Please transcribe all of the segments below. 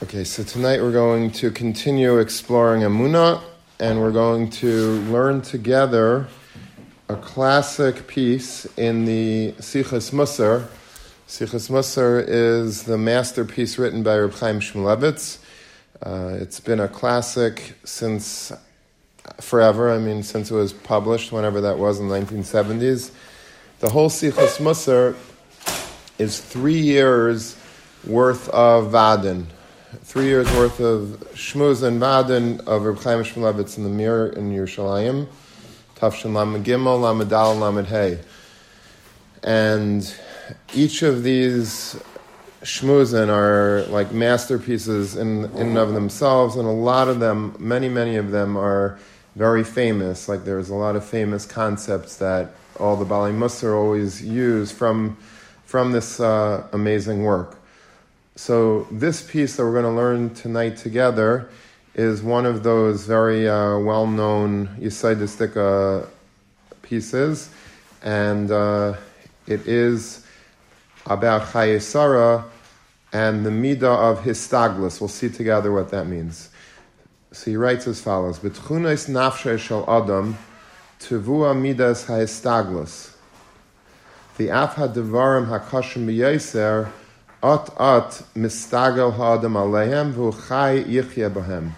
Okay, so tonight we're going to continue exploring Amuna, and we're going to learn together a classic piece in the Sichas Musar. Sichas Musar is the masterpiece written by Reb Chaim Shmulevitz. Uh, it's been a classic since forever. I mean, since it was published, whenever that was in the 1970s. The whole Sichas Musar is three years worth of Vadin three years worth of Shmuz and Vadin of Reb Chaim Shmulevitz in the Mirror in Yerushalayim, Tafshin Lamed Gimel, Lamed Dal, Lamed Hey. And each of these Shmuzin are like masterpieces in, in and of themselves, and a lot of them, many, many of them are very famous. Like there's a lot of famous concepts that all the Bali Musar always use from, from this uh, amazing work. So, this piece that we're going to learn tonight together is one of those very uh, well known Yisaidistic uh, pieces, and uh, it is about Chayesara and the Midah of Histaglis. We'll see together what that means. So he writes as follows B'tchunes nafshe shel adam tevua midas ha'istaglis. The af ha'devarim ha'kashim b'yeser At at mistagel ha'adam alehem v'chai yichya b'hem.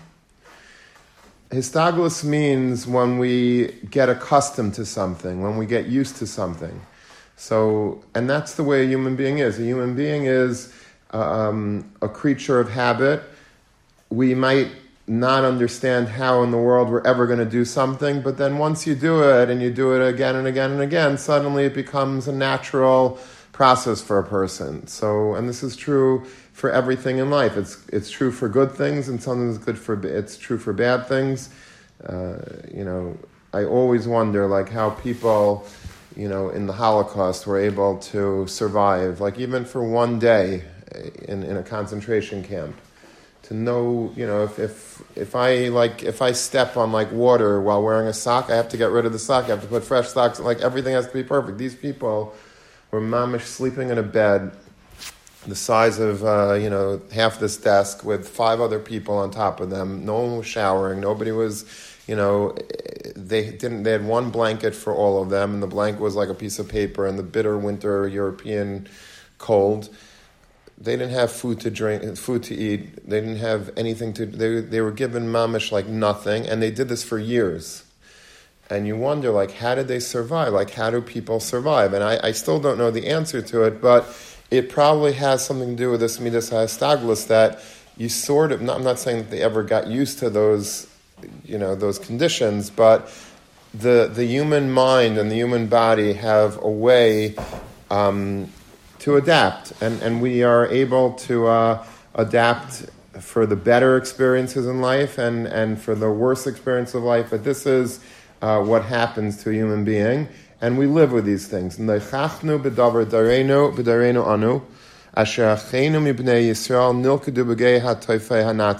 Histaglus means when we get accustomed to something, when we get used to something. So, and that's the way a human being is. A human being is um, a creature of habit. We might not understand how in the world we're ever going to do something, but then once you do it and you do it again and again and again, suddenly it becomes a natural process for a person. So, and this is true for everything in life. It's it's true for good things, and sometimes good for it's true for bad things. Uh, you know, I always wonder like how people, you know, in the Holocaust were able to survive, like even for one day in, in a concentration camp. To know, you know, if, if if I like if I step on like water while wearing a sock, I have to get rid of the sock. I have to put fresh socks. Like everything has to be perfect. These people were mamish sleeping in a bed the size of uh, you know half this desk with five other people on top of them. No one was showering. Nobody was, you know, they didn't. They had one blanket for all of them, and the blanket was like a piece of paper. And the bitter winter European cold, they didn't have food to drink, food to eat. They didn't have anything to. They they were given mamish like nothing, and they did this for years and you wonder like how did they survive? Like how do people survive? And i, I still don't know the answer to it but it probably has something to do with this midas hastaglis that you sort of i'm not saying that they ever got used to those you know those conditions but the the human mind and the human body have a way um, to adapt and and we are able to uh, adapt for the better experiences in life and and for the worse experience of life. But this is uh, what happens to a human being, and we live with these things.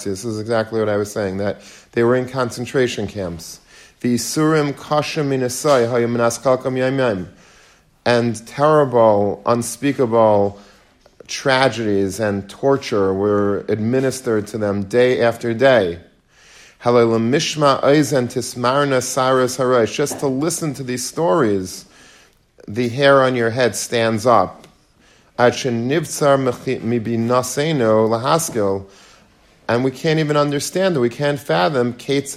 This is exactly what I was saying, that they were in concentration camps. And terrible, unspeakable tragedies and torture were administered to them day after day. Just to listen to these stories, the hair on your head stands up. And we can't even understand it. We can't fathom. These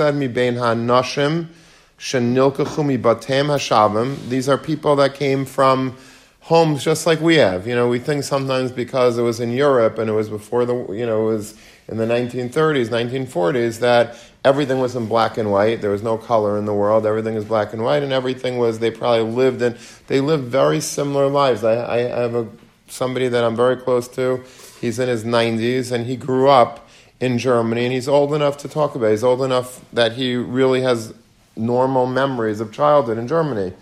are people that came from homes just like we have. You know, we think sometimes because it was in Europe and it was before the, you know, it was in the 1930s, 1940s, that everything was in black and white. There was no color in the world. Everything was black and white, and everything was, they probably lived in, they lived very similar lives. I, I have a, somebody that I'm very close to. He's in his 90s, and he grew up in Germany, and he's old enough to talk about it. He's old enough that he really has normal memories of childhood in Germany.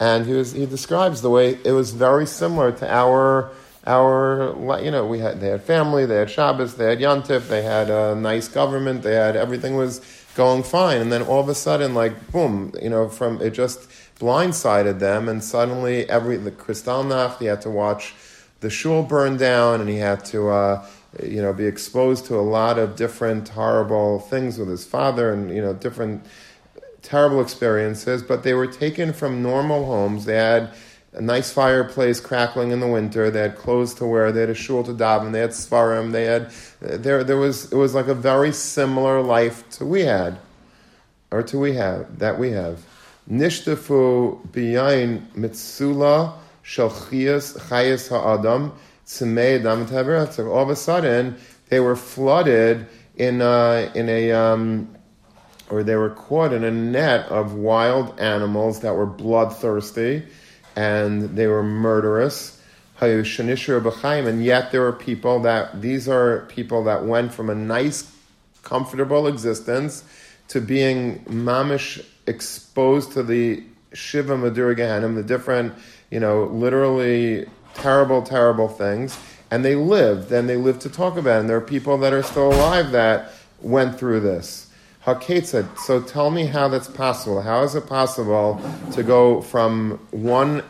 And he, was, he describes the way it was very similar to our our, you know, we had, they had family, they had Shabbos, they had Yantif, they had a nice government, they had, everything was going fine. And then all of a sudden, like, boom, you know, from, it just blindsided them. And suddenly every, the Kristallnacht, he had to watch the shul burn down and he had to, uh, you know, be exposed to a lot of different horrible things with his father and, you know, different terrible experiences, but they were taken from normal homes. They had a nice fireplace crackling in the winter. They had clothes to wear. They had a shul to daven. They had svarim. They had there. There was it was like a very similar life to we had, or to we have that we have. Nishtafu biyain mitzula shel chayas ha'adam tzimei adam So all of a sudden they were flooded in a, in a um, or they were caught in a net of wild animals that were bloodthirsty and they were murderous. And yet there were people that, these are people that went from a nice, comfortable existence to being mamish exposed to the Shiva Madura Gehenim, the different, you know, literally terrible, terrible things. And they lived, and they lived to talk about it. And there are people that are still alive that went through this. Haketzad. So tell me how that's possible. How is it possible to go from one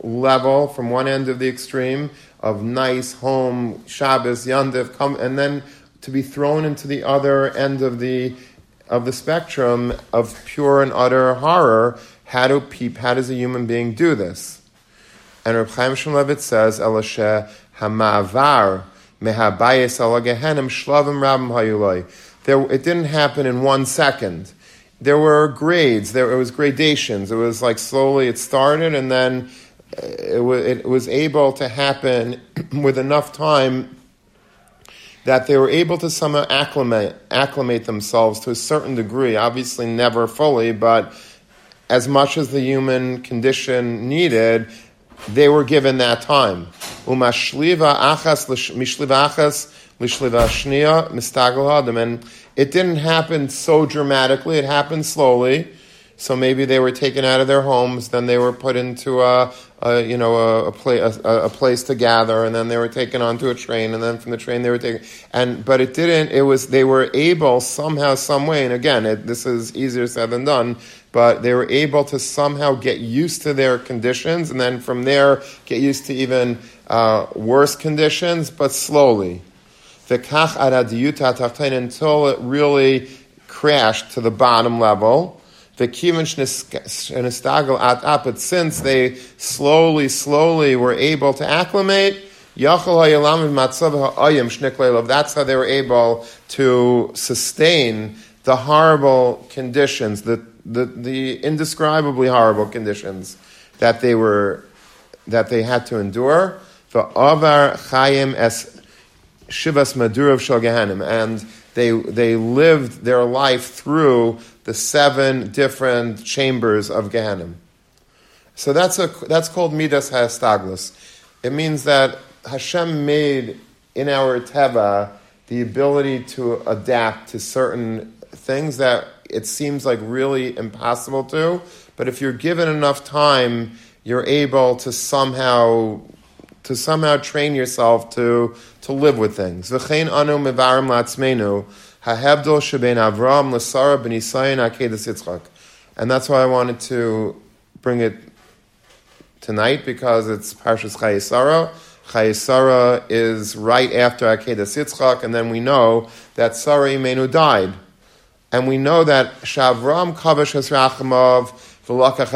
level, from one end of the extreme of nice home, Shabbos, Yandiv, come, and then to be thrown into the other end of the of the spectrum of pure and utter horror? How do peep? How does a human being do this? And Reb Chaim Shmulevitz says, "Elashe hamavar mehabayis rabim hayuloi." There, it didn't happen in one second. There were grades. There it was gradations. It was like slowly it started, and then uh, it, was, it was able to happen with enough time that they were able to somehow acclimate, acclimate themselves to a certain degree. Obviously, never fully, but as much as the human condition needed, they were given that time. Umashliva achas achas mistagel hadam. And it didn't happen so dramatically. It happened slowly. So maybe they were taken out of their homes, then they were put into a, a you know a, a, a, a, place to gather, and then they were taken onto a train, and then from the train they were taken. And but it didn't. It was they were able somehow, some way. And again, it, this is easier said than done. But they were able to somehow get used to their conditions, and then from there get used to even uh, worse conditions, but slowly until it really crashed to the bottom level. But since they slowly, slowly were able to acclimate, that's how they were able to sustain the horrible conditions, the, the, the indescribably horrible conditions that they were that they had to endure. Avar es Shivas Madurav Shal and they, they lived their life through the seven different chambers of Gehanim. So that's, a, that's called Midas HaEstaglis. It means that Hashem made in our Teva the ability to adapt to certain things that it seems like really impossible to, but if you're given enough time, you're able to somehow to somehow train yourself to, to live with things. And that's why I wanted to bring it tonight because it's Parshas Chayesara. Chayesara is right after Akedas Yitzchak, and then we know that Sarah Imenu died. And we know that Shavram Kavish Hasrachamav V'lakach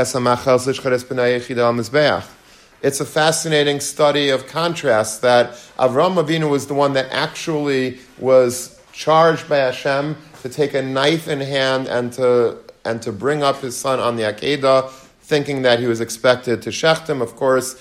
it's a fascinating study of contrast that Avram Avinu was the one that actually was charged by Hashem to take a knife in hand and to and to bring up his son on the Akedah, thinking that he was expected to shecht him. Of course,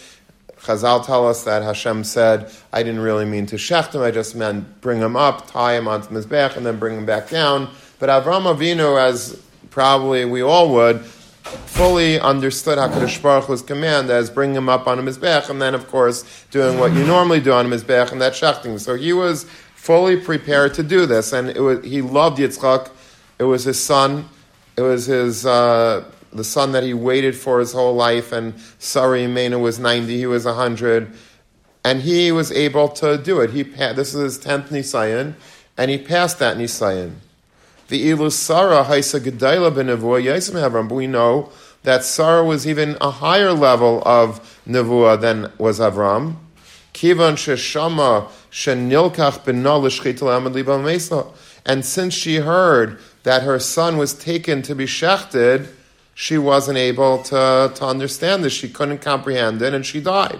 Chazal tell us that Hashem said, I didn't really mean to shecht him, I just meant bring him up, tie him onto his back, and then bring him back down. But Avram Avinu, as probably we all would, fully understood HaKadosh Baruch Hu's command as bringing him up on a Mizbech, and then, of course, doing what you normally do on a Mizbech, and that shechting. So he was fully prepared to do this, and was, he loved Yitzchak. It was his son. It was his, uh, the son that he waited for his whole life, and Sari Mena was 90, he was 100, and he was able to do it. He, this is his 10th Nisayan, and he passed that Nisayan. The ilu Sarah haisa gedaila b'nevuah yaisim Avram. But we know that Sarah was even a higher level of nevuah than was Avram. Kivan sheshama shenilkach mesa. And since she heard that her son was taken to be shechted, she wasn't able to, to understand this. She couldn't comprehend it, and she died.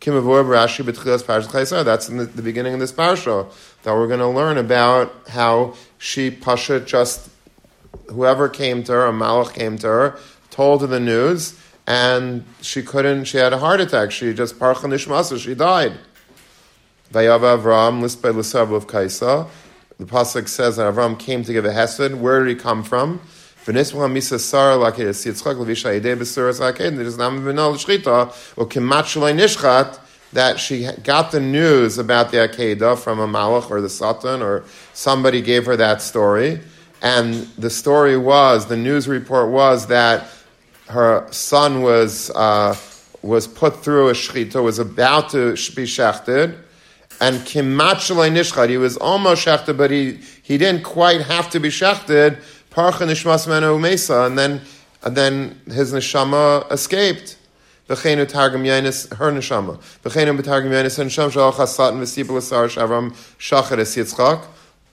That's in the, the beginning of this parsha that we're going to learn about how she pasha just whoever came to her, a malach came to her, told her the news, and she couldn't. She had a heart attack. She just parcha nishmasa. She died. Vayava Avram by of Kaisa. The pasuk says that Avram came to give a hesed. Where did he come from? Nam v'nal shchita or kimat shalai nishchat that she got the news about the Akedah from a Malach or the Satan or somebody gave her that story. And the story was, the news report was that her son was, uh, was put through a shechita, was about to be shechted, and kimat nishchad, he was almost shechted, but he, he didn't quite have to be shechted, parcha nishmas mena and then, and then his neshama escaped. V'cheinu targum yanis her neshama. V'cheinu b'targum yanis her neshama shalach ha-satan v'sibel asar shavram shachar es Yitzchak.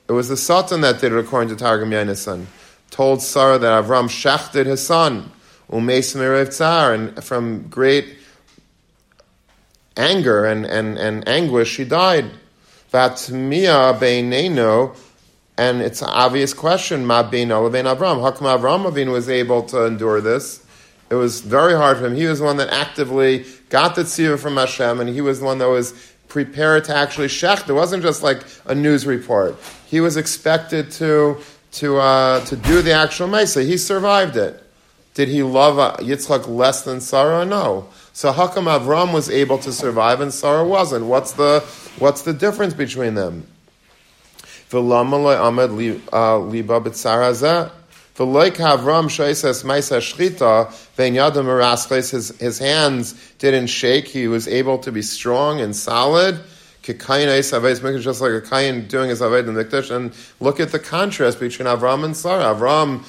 It was the Satan that did it according to Targum Yanis Told Sarah that Avram shachted his son. Umeis tsar, and from great anger and, and, and anguish, she died. Vatmiya beineno, and it's an obvious question, ma bein Avram. How come Avram Avinu was able to endure this? It was very hard for him. He was the one that actively got the tzivah from Hashem, and he was the one that was prepared to actually shecht. It wasn't just like a news report. He was expected to to uh, to do the actual mesa. He survived it. Did he love uh, Yitzchak less than Sarah? No. So how come Avram was able to survive and Sarah wasn't? What's the what's the difference between them? Uh, his, his hands didn't shake. He was able to be strong and solid. Just like a kain doing his aved in mikdash. And look at the contrast between Avram and Sarah. Avram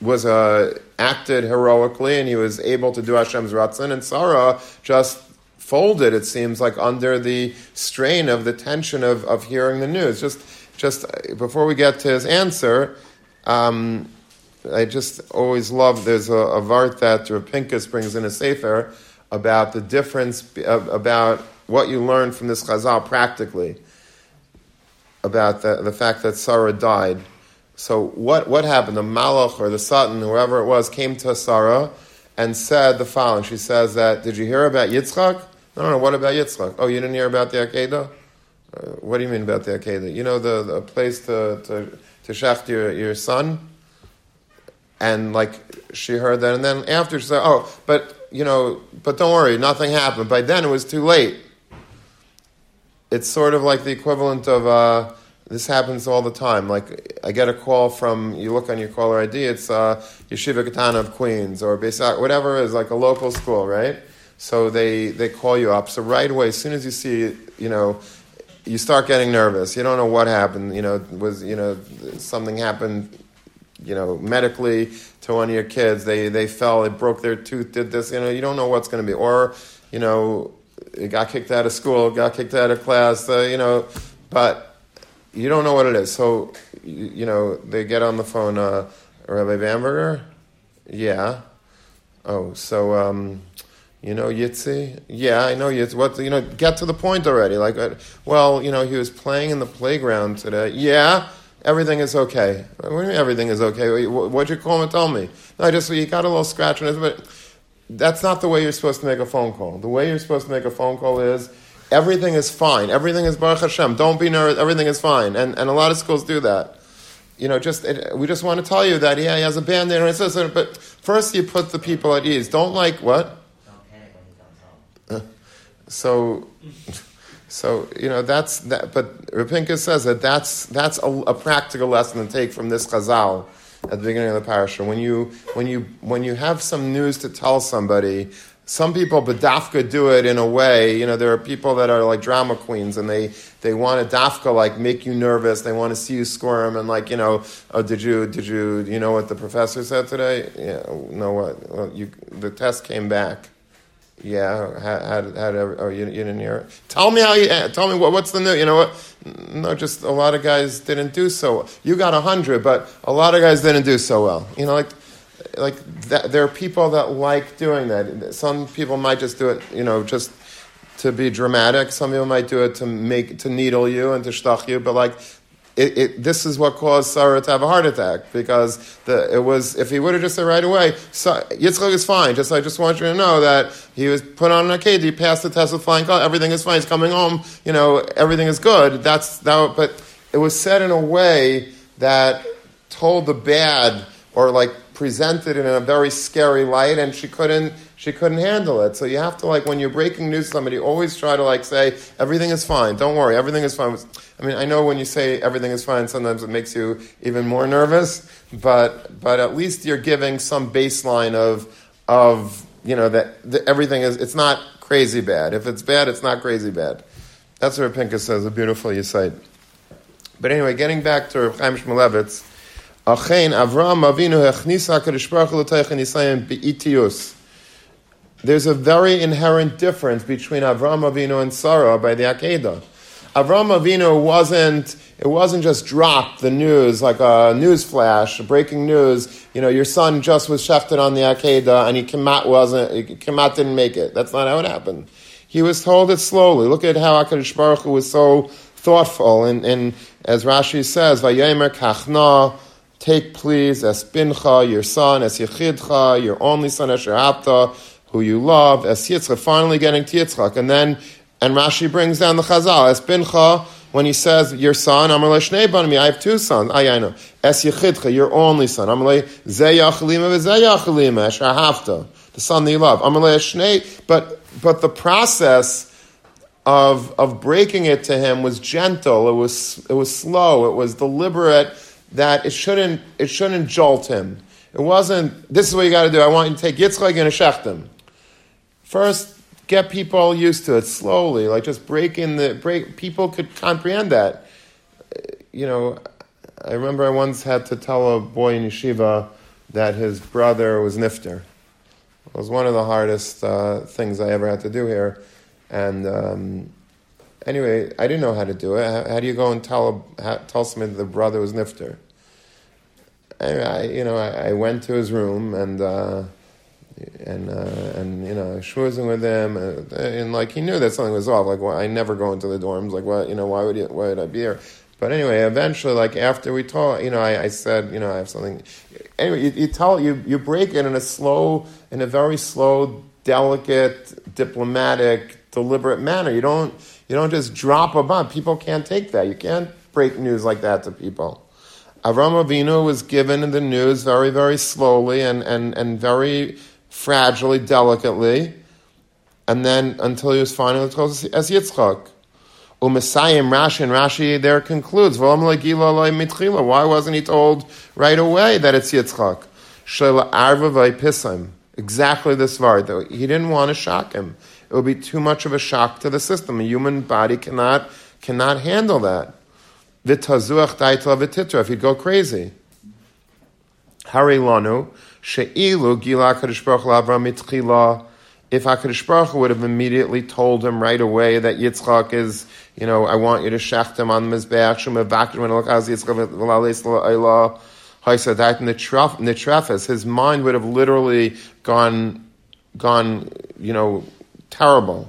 was uh, acted heroically and he was able to do Hashem's ratzon, and Sarah just folded. It seems like under the strain of the tension of, of hearing the news. Just just before we get to his answer. Um, I just always love, there's a, a Vart that Pincus brings in a Sefer about the difference, about what you learn from this Chazal practically, about the, the fact that Sarah died. So what, what happened? The Malach or the Satan, whoever it was, came to Sarah and said the following. She says that, did you hear about Yitzchak? No, no, no, what about Yitzchak? Oh, you didn't hear about the Akedah? Uh, what do you mean about the Akedah? You know the, the place to, to, to shecht your, your son? and like she heard that, and then after she said, "Oh, but you know, but don't worry, nothing happened." By then, it was too late. It's sort of like the equivalent of uh, this happens all the time. Like I get a call from you look on your caller ID, it's uh, Yeshiva Katana of Queens or Besak, whatever is, like a local school, right? So they they call you up. So right away, as soon as you see, you know. You start getting nervous. You don't know what happened. You know, was you know something happened you know, medically to one of your kids. They they fell, they broke their tooth, did this. You know, you don't know what's going to be. Or, you know, it got kicked out of school, got kicked out of class. Uh, you know, but you don't know what it is. So, you, you know, they get on the phone. Uh, Rabbi Bamberger, yeah. Oh, so um, you know Yitzi? Yeah, I know Yitzi. What you know? Get to the point already. Like, uh, well, you know, he was playing in the playground today. Yeah everything is okay. What do you mean everything is okay? What'd you call him and tell me? No, I just, you got a little scratch on it, but that's not the way you're supposed to make a phone call. The way you're supposed to make a phone call is everything is fine. Everything is Baruch Hashem. Don't be nervous. Everything is fine. And, and a lot of schools do that. You know, just it, we just want to tell you that yeah, he has a band there, but first you put the people at ease. Don't like what. Don't panic when he comes home. So. So you know that's that. But Rapinka says that that's that's a, a, practical lesson to take from this Chazal at the beginning of the parasha. When you when you when you have some news to tell somebody, some people bedafka do it in a way. You know, there are people that are like drama queens, and they they want to dafka like make you nervous. They want to see you squirm, and like you know, oh, did you did you you know what the professor said today? Yeah, what? Well, you the test came back Yeah, how, how, how did, oh, you, you didn't hear it? Tell me how you, eh, tell me what, what's the new, you know what? No, just a lot of guys didn't do so well. You got a hundred, but a lot of guys didn't do so well. You know, like, like that, there are people that like doing that. Some people might just do it, you know, just to be dramatic. Some people might do it to make, to needle you and to shtach you, but like, it, it, this is what caused Sarah to have a heart attack because the, it was if he would have just said right away, so, Yitzchak is fine. Just I just want you to know that he was put on an Akedah, he passed the test with flying colors, everything is fine. He's coming home, you know, everything is good. That's that. But it was said in a way that told the bad or like presented in a very scary light, and she couldn't she couldn't handle it. So you have to like when you're breaking news to somebody, always try to like say everything is fine. Don't worry, everything is fine. I mean, I know when you say everything is fine, sometimes it makes you even more nervous. But but at least you're giving some baseline of of you know that, everything is. It's not crazy bad. If it's bad, it's not crazy bad. That's what Pinkus says. A beautiful Yisaid. But anyway, getting back to Chaim Shmulevitz, Achein Avram Avinu Hechnisa Kadosh Baruch Hu Yisayim Be'itius there's a very inherent difference between Avram Avinu and Sarah by the Akedah. Avram Avinu wasn't, it wasn't just dropped the news like a news flash, breaking news. You know, your son just was shechted on the Akedah and he Kemat wasn't, Kemat didn't make it. That's not how it happened. He was told it slowly. Look at how HaKadosh Baruch Hu was so thoughtful. And, and as Rashi says, Vayemer Kachna, take please Espincha, your son, Yechidcha, your only son, Esher who you love, as Yitzchak, finally getting to Yitzchak. And then, and Rashi brings down the Chazal, as Bincha, when he says, your son, Amar Shnei Banami, I have two sons. I, I know. Es Yechidcha, your only son. Amar Ze Yachalima, Ze Yachalima, Esher the son that you love. Amar Shnei, but, but the process of, of breaking it to him was gentle, it was, it was slow, it was deliberate, that it shouldn't, it shouldn't jolt him. It wasn't, this is what you got to do. I want you to take Yitzchak and a Shechtim. First, get people used to it slowly. Like just break in the break. People could comprehend that. You know, I remember I once had to tell a boy in yeshiva that his brother was nifter. It was one of the hardest uh, things I ever had to do here. And um, anyway, I didn't know how to do it. How, how do you go and tell tell somebody that the brother was nifter? Anyway, I, you know, I, I, went to his room and. Uh, and uh, and you know schmoozing with them, and, and, like he knew that something was off. Like well, I never go into the dorms. Like what you know why would you, why would I be here? But anyway, eventually, like after we talked, you know, I, I, said, you know, I have something. Anyway, you, you tell you you break it in a slow, in a very slow, delicate, diplomatic, deliberate manner. You don't you don't just drop a bomb. People can't take that. You can't break news like that to people. Avram Avinu was given the news very, very slowly and, and, and very fragilely, delicately, and then until he was finally told as Yitzchak. Umasayim Rashi and Rashi there concludes, why wasn't he told right away that it's Yitzchak? Exactly this word. Though he didn't want to shock him. It would be too much of a shock to the system. A human body cannot cannot handle that. If he'd go crazy. Hari lanu She'ilu gila HaKadosh Baruch Hu mitchila. If HaKadosh Baruch would have immediately told him right away that Yitzchak is, you know, I want you to shecht him on the Mizbeach, Shem Evakir, when Elokaz Yitzchak v'laleis la'ayla, Haisadat Nitrefes, his mind would have literally gone, gone, you know, terrible.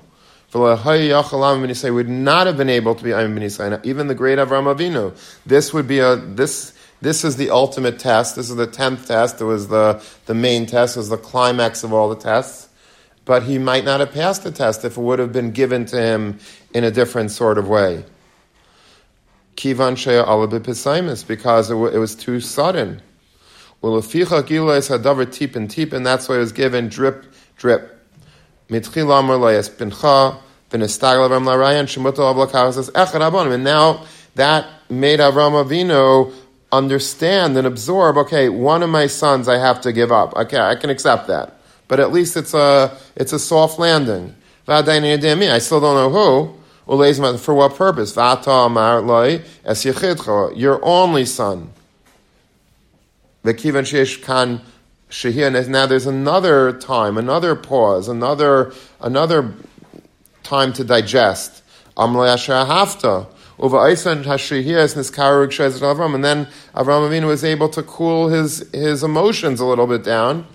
Would not have been able to be Even the great Avram Avinu. This would be a this this is the ultimate test. This is the tenth test. It was the, the main test. It was the climax of all the tests. But he might not have passed the test if it would have been given to him in a different sort of way. Kivan Shea because it, w- it was too sudden. Uleficha Gilas Hadavar Tipin Tipin, that's why it was given drip, drip. Mitchil Amr Layas Bincha, Vinistaglavam Larayan, Shemutal Ablakah says, Echad Abonim. And now that made Avram Avinu understand and absorb, okay, one of my sons I have to give up. Okay, I can accept that. But at least it's a, it's a soft landing. I still don't know who. For what purpose? Your only son. Now there's another time, another pause, another another time to digest. Over Eisan Hashihiyas Niskaru Avram, and then Avram Avinu was able to cool his his emotions a little bit down.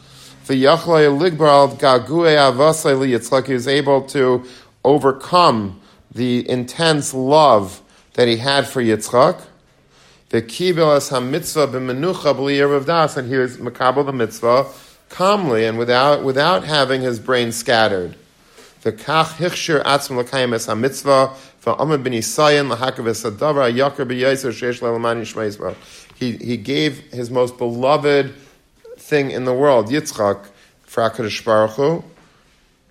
The Yachlay Ligbar Gague Avasai Yitzchak, he was able to overcome the intense love that he had for Yitzchak. The Kibel as HaMitzvah b'menucha b'li das, and he was the mitzvah calmly and without, without having his brain scattered. The kach hichshir atzm l'kayim es ha-mitzvah He, he gave his most beloved thing in the world, Yitzchak, for HaKadosh Baruch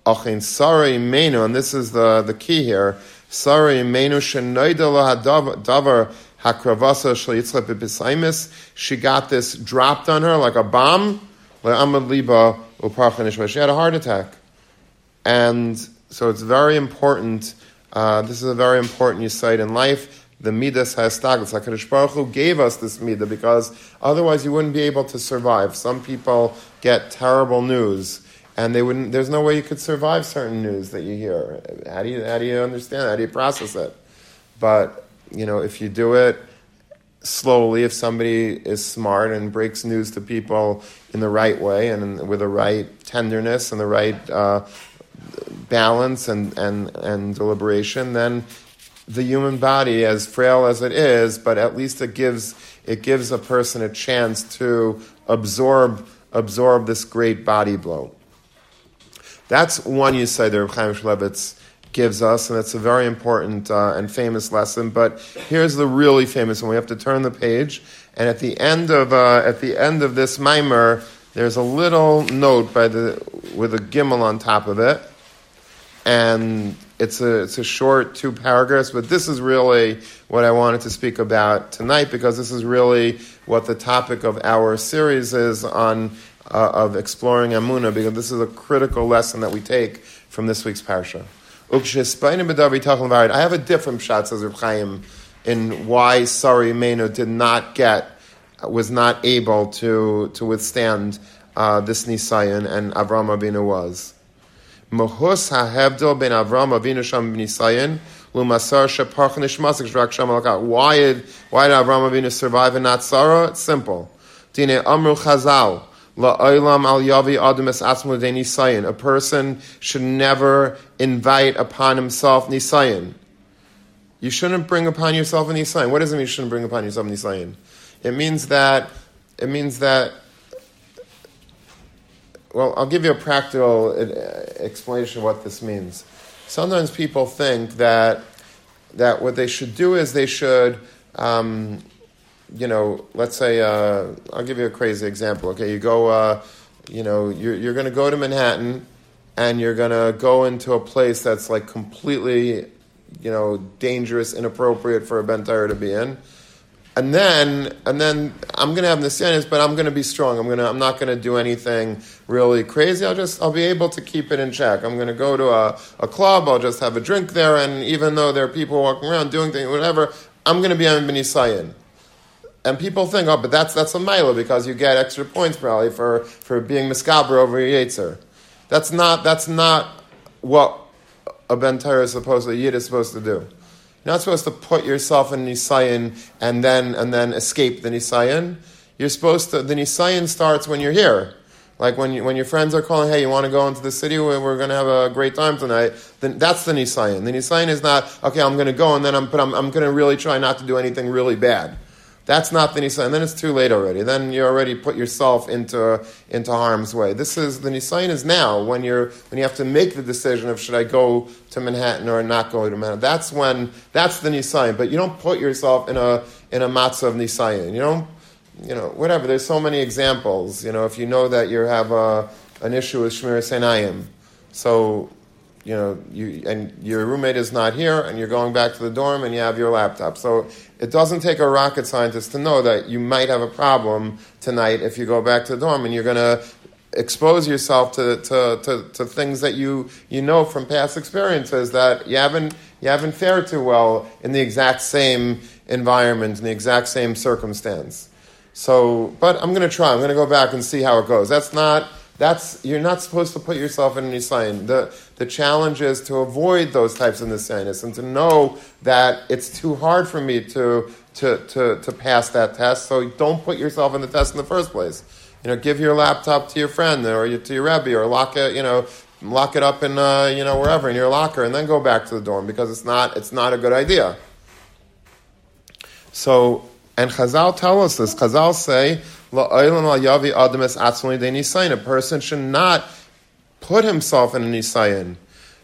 achin sara imenu, and this is the, the key here, sara imenu shenoida l'hadavar hakravasa shel Yitzchak b'pisaimis, she got this dropped on her like a bomb, le'amad She had a heart attack. And so it's very important. Uh, this is a very important insight in life. The midas has staglis. Hakadosh Baruch Hu gave us this midah because otherwise you wouldn't be able to survive. Some people get terrible news, and they wouldn't. There's no way you could survive certain news that you hear. How do you how do you understand? How do you process it? But you know, if you do it slowly, if somebody is smart and breaks news to people in the right way and with the right tenderness and the right uh, balance and, and, and deliberation, then the human body, as frail as it is, but at least it gives, it gives a person a chance to absorb, absorb this great body blow. That's one you say Reb Chaim Shmulevitz gives us, and it's a very important uh, and famous lesson. But here's the really famous one. We have to turn the page, and at the end of uh, at the end of this mimer, there's a little note by the with a gimel on top of it, and it's a it's a short two paragraphs, but this is really what I wanted to speak about tonight because this is really what the topic of our series is on uh, of exploring Amuna because this is a critical lesson that we take from this week's parsha. I have a different shot, says Reb Chaim, in why Sari Meno did not get, was not able to to withstand uh, this Nisayan, and Avram Avinu was. Mohus ha'hevdil ben Avram Avinu sham b'nisayin l'masar sheparch nishmasik shrak sham Why did why did Avram Avinu survive in not Sarah? It's simple. Dine amru chazal la'olam al yavi adam es atzmu nisayin. A person should never invite upon himself nisayin. You shouldn't bring upon yourself a nisayin. What does it mean? You shouldn't bring upon yourself a nisayin. It means that it means that well, I'll give you a practical uh, explanation of what this means. Sometimes people think that that what they should do is they should, um, you know, let's say, uh, I'll give you a crazy example. Okay, you go, uh, you know, you're, you're going to go to Manhattan and you're going to go into a place that's like completely, you know, dangerous, inappropriate for a ben Torah to be in and then and then I'm gonna have nisyanis, but I'm gonna be strong. I'm gonna I'm not gonna do anything really crazy. I'll just I'll be able to keep it in check. I'm gonna go to a, a club. I'll just have a drink there, and even though there are people walking around doing things, whatever, I'm gonna be on benisayin. And people think, oh, but that's that's a mila because you get extra points probably for for being miskaber over your yetzer. That's not that's not what a ben is supposed a yid is supposed to do. You're not supposed to put yourself in Nisayan and then and then escape the Nisayan. You're supposed to. The Nisayan starts when you're here. Like when you, when your friends are calling, hey, you want to go into the city? We're, we're going to have a great time tonight. Then that's the Nisayan. The Nisayan is not okay. I'm going to go and then I'm but I'm, I'm going to really try not to do anything really bad. That's not the Nisayan. Then it's too late already. Then you already put yourself into, into harm's way. This is the Nisayan is now when you're when you have to make the decision of should I go to Manhattan or not go to Manhattan. That's when that's the Nisayan. But you don't put yourself in a in a matzah of Nisayan. You don't you know whatever. There's so many examples. You know if you know that you have a, an issue with Shmir Senayim, so you know, you and your roommate is not here, and you're going back to the dorm, and you have your laptop. So it doesn't take a rocket scientist to know that you might have a problem tonight if you go back to the dorm, and you're going to expose yourself to, to, to, to, things that you, you know from past experiences that you haven't, you haven't fared too well in the exact same environment, in the exact same circumstance. So, but I'm going to try. I'm going to go back and see how it goes. That's not. That's you're not supposed to put yourself in sign. The the challenge is to avoid those types of nisayanis and to know that it's too hard for me to to, to, to pass that test. So don't put yourself in the test in the first place. You know, give your laptop to your friend or to your rebbe or lock it. You know, lock it up in uh, you know wherever in your locker and then go back to the dorm because it's not it's not a good idea. So and Chazal tell us this. Chazal say. A person should not put himself in a nisayin.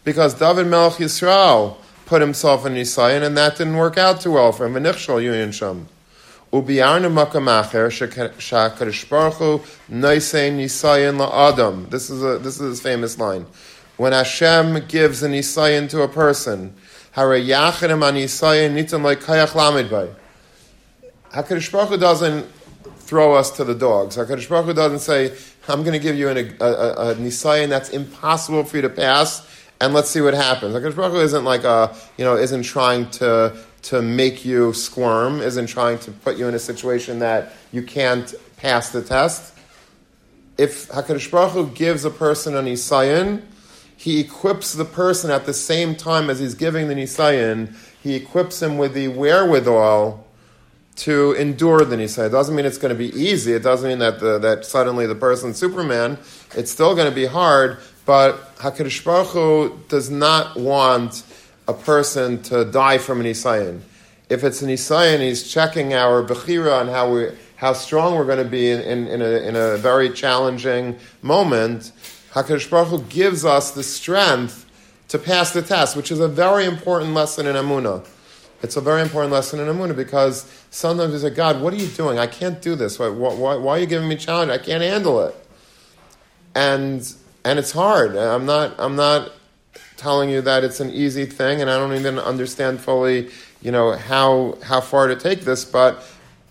Because David Melech Yisrael put himself in a nisayin, and that didn't work out too well for him. V'nichshol union sham. Ubiarnu makam acher shakadosh baruch nisayin la'adam. This is a this is his famous line. When Hashem gives a nisayin to a person, hara yachidim an nisayin nitan like kayach lamid bay. HaKadosh Baruch Hu doesn't throw us to the dogs. HaKadosh Baruch Hu doesn't say, I'm going to give you an, a, a, a nisayan that's impossible for you to pass, and let's see what happens. HaKadosh Baruch Hu isn't like a, you know, isn't trying to, to make you squirm, isn't trying to put you in a situation that you can't pass the test. If HaKadosh Baruch Hu gives a person a nisayan, he equips the person at the same time as he's giving the nisayan, he equips him with the wherewithal to endure the Nisa. It doesn't mean it's going to be easy. It doesn't mean that, the, that suddenly the person's Superman. It's still going to be hard, but HaKadosh Baruch Hu does not want a person to die from an Nisayan. If it's an Nisayan, he's checking our Bechira on how, we, how strong we're going to be in, in, in, a, in a very challenging moment. HaKadosh Baruch Hu gives us the strength to pass the test, which is a very important lesson in Amunah. It's a very important lesson in Amunah because sometimes you say, God, what are you doing? I can't do this. Why, why, why are you giving me challenge? I can't handle it. And, and it's hard. I'm not, I'm not telling you that it's an easy thing, and I don't even understand fully, you know, how, how far to take this, but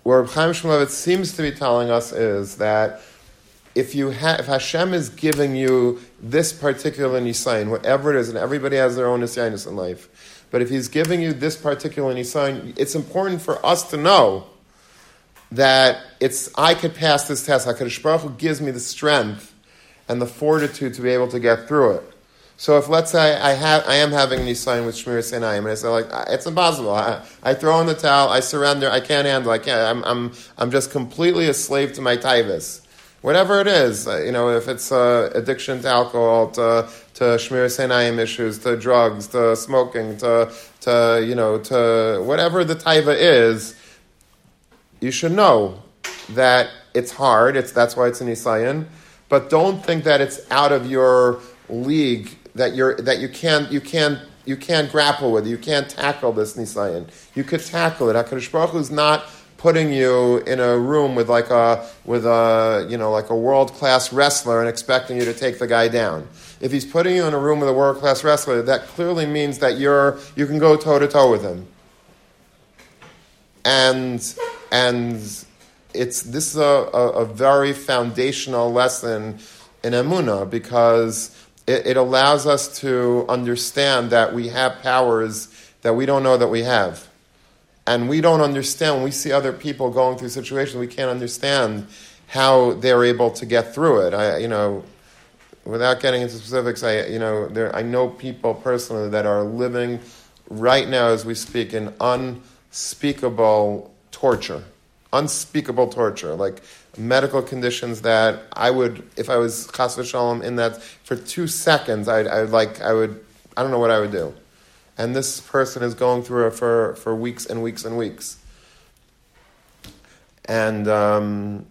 where Chaim Shmulevitz seems to be telling us is that if you ha- if Hashem is giving you this particular nisayin, whatever it is, and everybody has their own nisayin in life, but if he's giving you this particular nisayin, it's important for us to know that it's I could pass this test. Hakadosh Baruch Hu gives me the strength and the fortitude to be able to get through it. So if let's say I have I am having a nisayin with Shmir Sinai, and I say like it's impossible. I, I, throw in the towel. I surrender. I can't handle. I can't. I'm I'm I'm just completely a slave to my taivas whatever it is, uh, you know, if it's uh, addiction to alcohol, to, to Shmir Senayim issues, to drugs, to smoking, to, to, you know, to whatever the taiva is, you should know that it's hard, it's, that's why it's an Isayan, but don't think that it's out of your league, that, you're, that you, can't, you, can't, you can't grapple with, you can't tackle this Nisayan. You could tackle it. HaKadosh Baruch is not putting you in a room with like a with a you know like a world class wrestler and expecting you to take the guy down. If he's putting you in a room with a world class wrestler, that clearly means that you're you can go toe to toe with him. And and it's this is a, a, a very foundational lesson in Emuna because it, it allows us to understand that we have powers that we don't know that we have and we don't understand when we see other people going through situations we can't understand how they're able to get through it i you know without getting into specifics i you know there i know people personally that are living right now as we speak in unspeakable torture unspeakable torture like medical conditions that i would if i was chas v'shalom in that for two seconds i'd, I'd like i would i don't know what i would do and this person is going through it for, for weeks and weeks and weeks. And, um,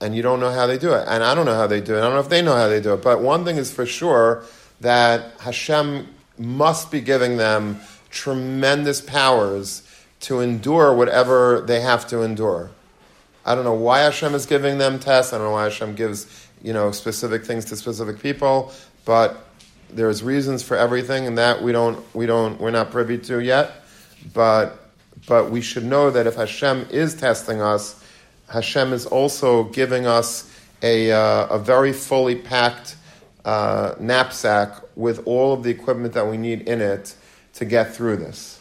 and you don't know how they do it. And I don't know how they do it. I don't know if they know how they do it. But one thing is for sure that Hashem must be giving them tremendous powers to endure whatever they have to endure. I don't know why Hashem is giving them tests. I don't know why Hashem gives, you know, specific things to specific people. But there's reasons for everything, and that we don't we don't we're not privy to yet. But but we should know that if Hashem is testing us, Hashem is also giving us a uh, a very fully packed uh, knapsack with all of the equipment that we need in it to get through this.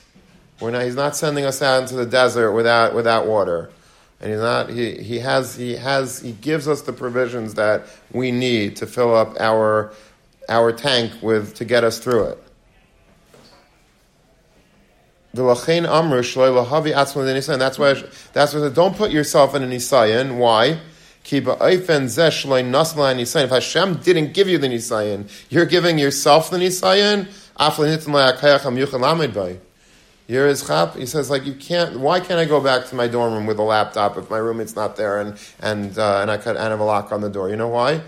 We're not, he's not sending us out into the desert without without water. and he's not. He, he has he has he gives us the provisions that we need to fill up our our tank with to get us through it. That's why that's why don't put yourself in an isayin. Why? If Hashem didn't give you the nisayin, you're giving yourself the nisayin. Here is chap. He says, like, you can't. Why can't I go back to my dorm room with a laptop if my roommate's not there and and uh, and I could and have a lock on the door? You know why?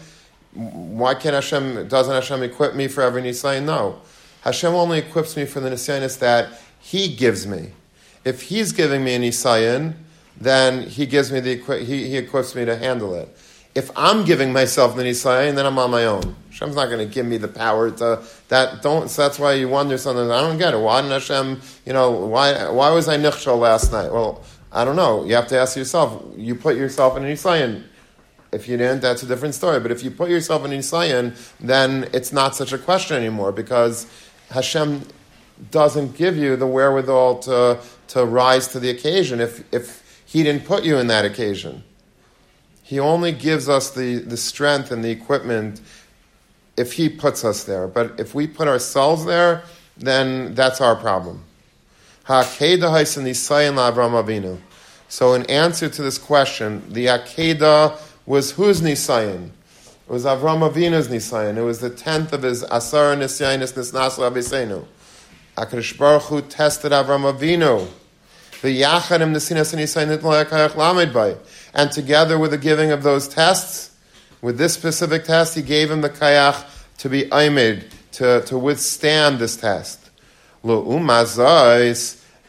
Why can't Hashem? Doesn't Hashem equip me for every nisayin? No, Hashem only equips me for the nisayin that He gives me. If He's giving me a nisayin, then He gives me the he, he equips me to handle it. If I'm giving myself the nisayin, then I'm on my own. Hashem's not going to give me the power to that. Don't. So that's why you wonder something. I don't get it. Why didn't Hashem? You know, why? Why was I nichshol last night? Well, I don't know. You have to ask yourself. You put yourself in an isayin. If you didn't, that's a different story. But if you put yourself in an isayin, then it's not such a question anymore because Hashem doesn't give you the wherewithal to to rise to the occasion if if He didn't put you in that occasion. He only gives us the, the strength and the equipment if He puts us there. But if we put ourselves there, then that's our problem. So, in answer to this question, the Akedah was whose Nisayan? It was Avram Avinu's Nisayan. It was the tenth of his Asar Nisyanis Nisnasla Abisenu. HaKadosh Baruch Hu tested Avram Avinu. And together with the giving of those tests, with this specific test, he gave him the kayach to be aimed, to, to withstand this test.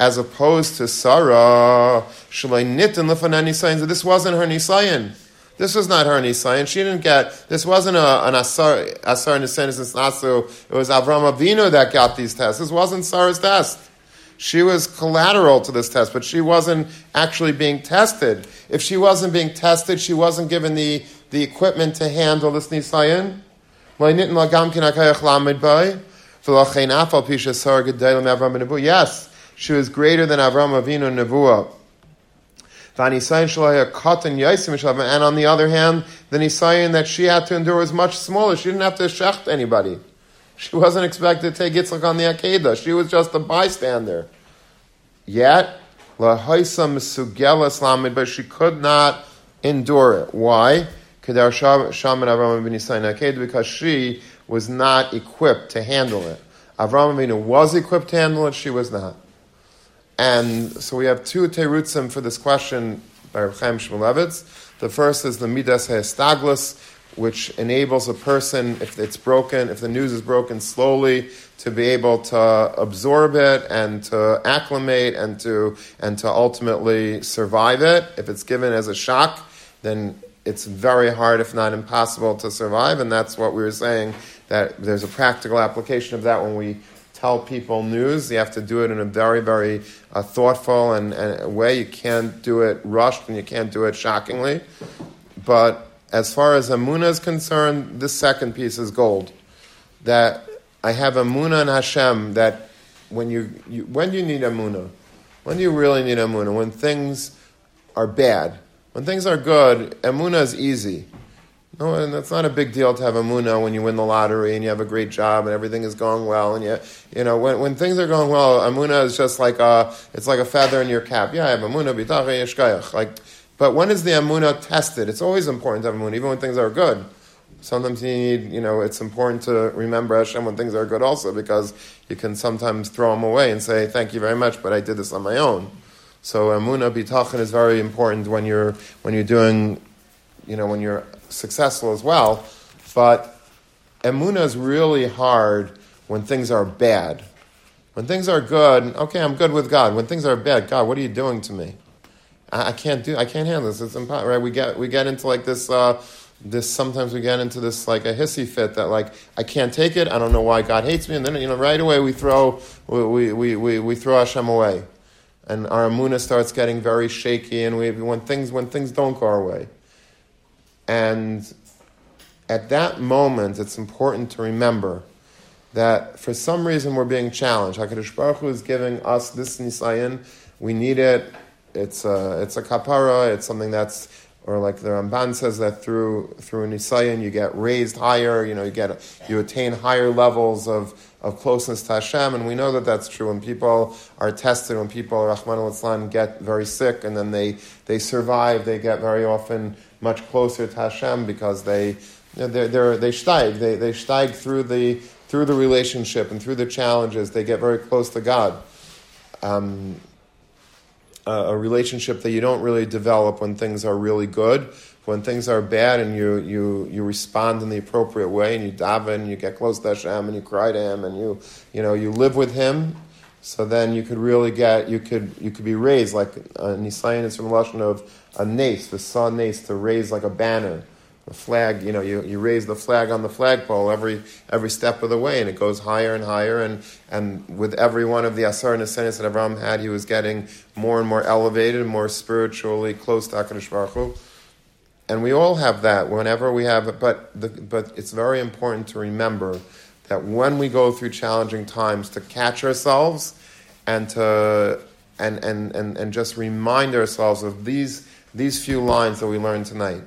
As opposed to Sarah, this wasn't her nisayin. This was not her nisayin. She didn't get. This wasn't a, an asar asar nisayin. It was Avram Avinu that got these tests. This wasn't Sarah's test. She was collateral to this test, but she wasn't actually being tested. If she wasn't being tested, she wasn't given the, the equipment to handle this nisayin. Yes, she was greater than Avram Avinu Nevuah. And on the other hand, the nisayin that she had to endure was much smaller. She didn't have to shecht anybody. She wasn't expected to take Yitzchak on the Akedah. She was just a bystander. Yet, but she could not endure it. Why? Because she was not equipped to handle it. Avram Avinu was equipped to handle it, she was not. And so we have two terutzim for this question by Reb Chaim Shmulevitz. The first is the Midas Ha'estaglis, which enables a person, if it's broken, if the news is broken slowly, to be able to absorb it and to acclimate and to and to ultimately survive it. If it's given as a shock, then it's very hard, if not impossible, to survive. And that's what we were saying that there's a practical application of that when we tell people news. You have to do it in a very, very uh, thoughtful and, and way. You can't do it rushed and you can't do it shockingly. But as far as Amuna is concerned, this second piece is gold. That I have Amuna and Hashem that when you, you when do you need Amuna? When do you really need Amuna? When things are bad. When things are good, Amuna is easy. No, and that's not a big deal to have Amuna when you win the lottery and you have a great job and everything is going well. And you, you know, when, when things are going well, Amuna is just like a, it's like a feather in your cap. Yeah, I have Amuna, bitachon, yeshkayach. Like, but when is the amuna tested? It's always important to have amuna, even when things are good. Sometimes you need, you know, it's important to remember Hashem when things are good also, because you can sometimes throw them away and say, "Thank you very much, but I did this on my own." So amuna bitachon is very important when you're when you're doing, you know, when you're successful as well. But amuna is really hard when things are bad. When things are good, okay, I'm good with God. When things are bad, God, what are you doing to me? I, I can't do. I can't handle this. It's impossible. Right? We get we get into like this. Uh, this sometimes we get into this like a hissy fit that like I can't take it. I don't know why God hates me, and then you know right away we throw we we we, we throw Hashem away, and our amuna starts getting very shaky, and we when things when things don't go our way, and at that moment it's important to remember that for some reason we're being challenged. Hakadosh Baruch Hu is giving us this nisayin. We need it it's a, it's a kapara, it's something that's, or like the Ramban says that through, through a nisayan you get raised higher, you know, you get, you attain higher levels of, of closeness to Hashem, and we know that that's true. When people are tested, when people, Rahman al get very sick and then they, they survive, they get very often much closer to Hashem because they, they're, they're, they steig, they, they steig through the, through the relationship and through the challenges, they get very close to God. Um, a, a relationship that you don't really develop when things are really good. When things are bad and you, you, you respond in the appropriate way and you daven, you get close to Hashem and you cry to Him and you, you, know, you live with Him, so then you could really get, you could, you could be raised like, uh, Nisayan is from the Lashon of a nace, the saw nace, to raise like a banner the flag, you know, you, you raise the flag on the flagpole every every step of the way, and it goes higher and higher. And, and with every one of the Asar Nesenis that Avram had, he was getting more and more elevated, more spiritually close to HaKadosh Baruch Hu. And we all have that whenever we have but, the, but it's very important to remember that when we go through challenging times, to catch ourselves and to and, and, and, and just remind ourselves of these, these few lines that we learned tonight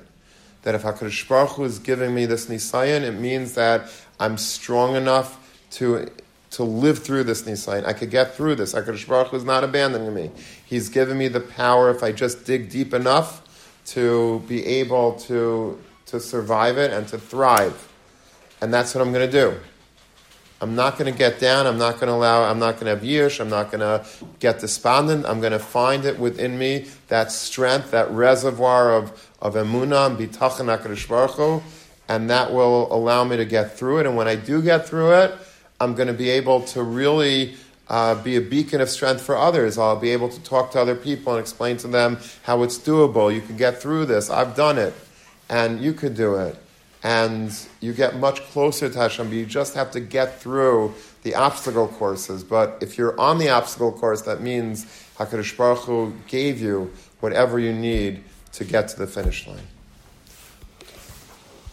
that if HaKadosh Baruch Hu is giving me this Nisayan, it means that I'm strong enough to, to live through this Nisayan. I could get through this. HaKadosh Baruch Hu is not abandoning me. He's given me the power, if I just dig deep enough, to be able to, to survive it and to thrive. And that's what I'm going to do. I'm not going to get down. I'm not going to allow, I'm not going to have yish. I'm not going to get despondent. I'm going to find it within me, that strength, that reservoir of, of emunah and bitachon HaKadosh Baruch Hu, and that will allow me to get through it. And when I do get through it, I'm going to be able to really uh, be a beacon of strength for others. I'll be able to talk to other people and explain to them how it's doable. You can get through this. I've done it, and you could do it. And you get much closer to Hashem, but you just have to get through the obstacle courses. But if you're on the obstacle course, that means HaKadosh Baruch Hu gave you whatever you need to get to the finish line.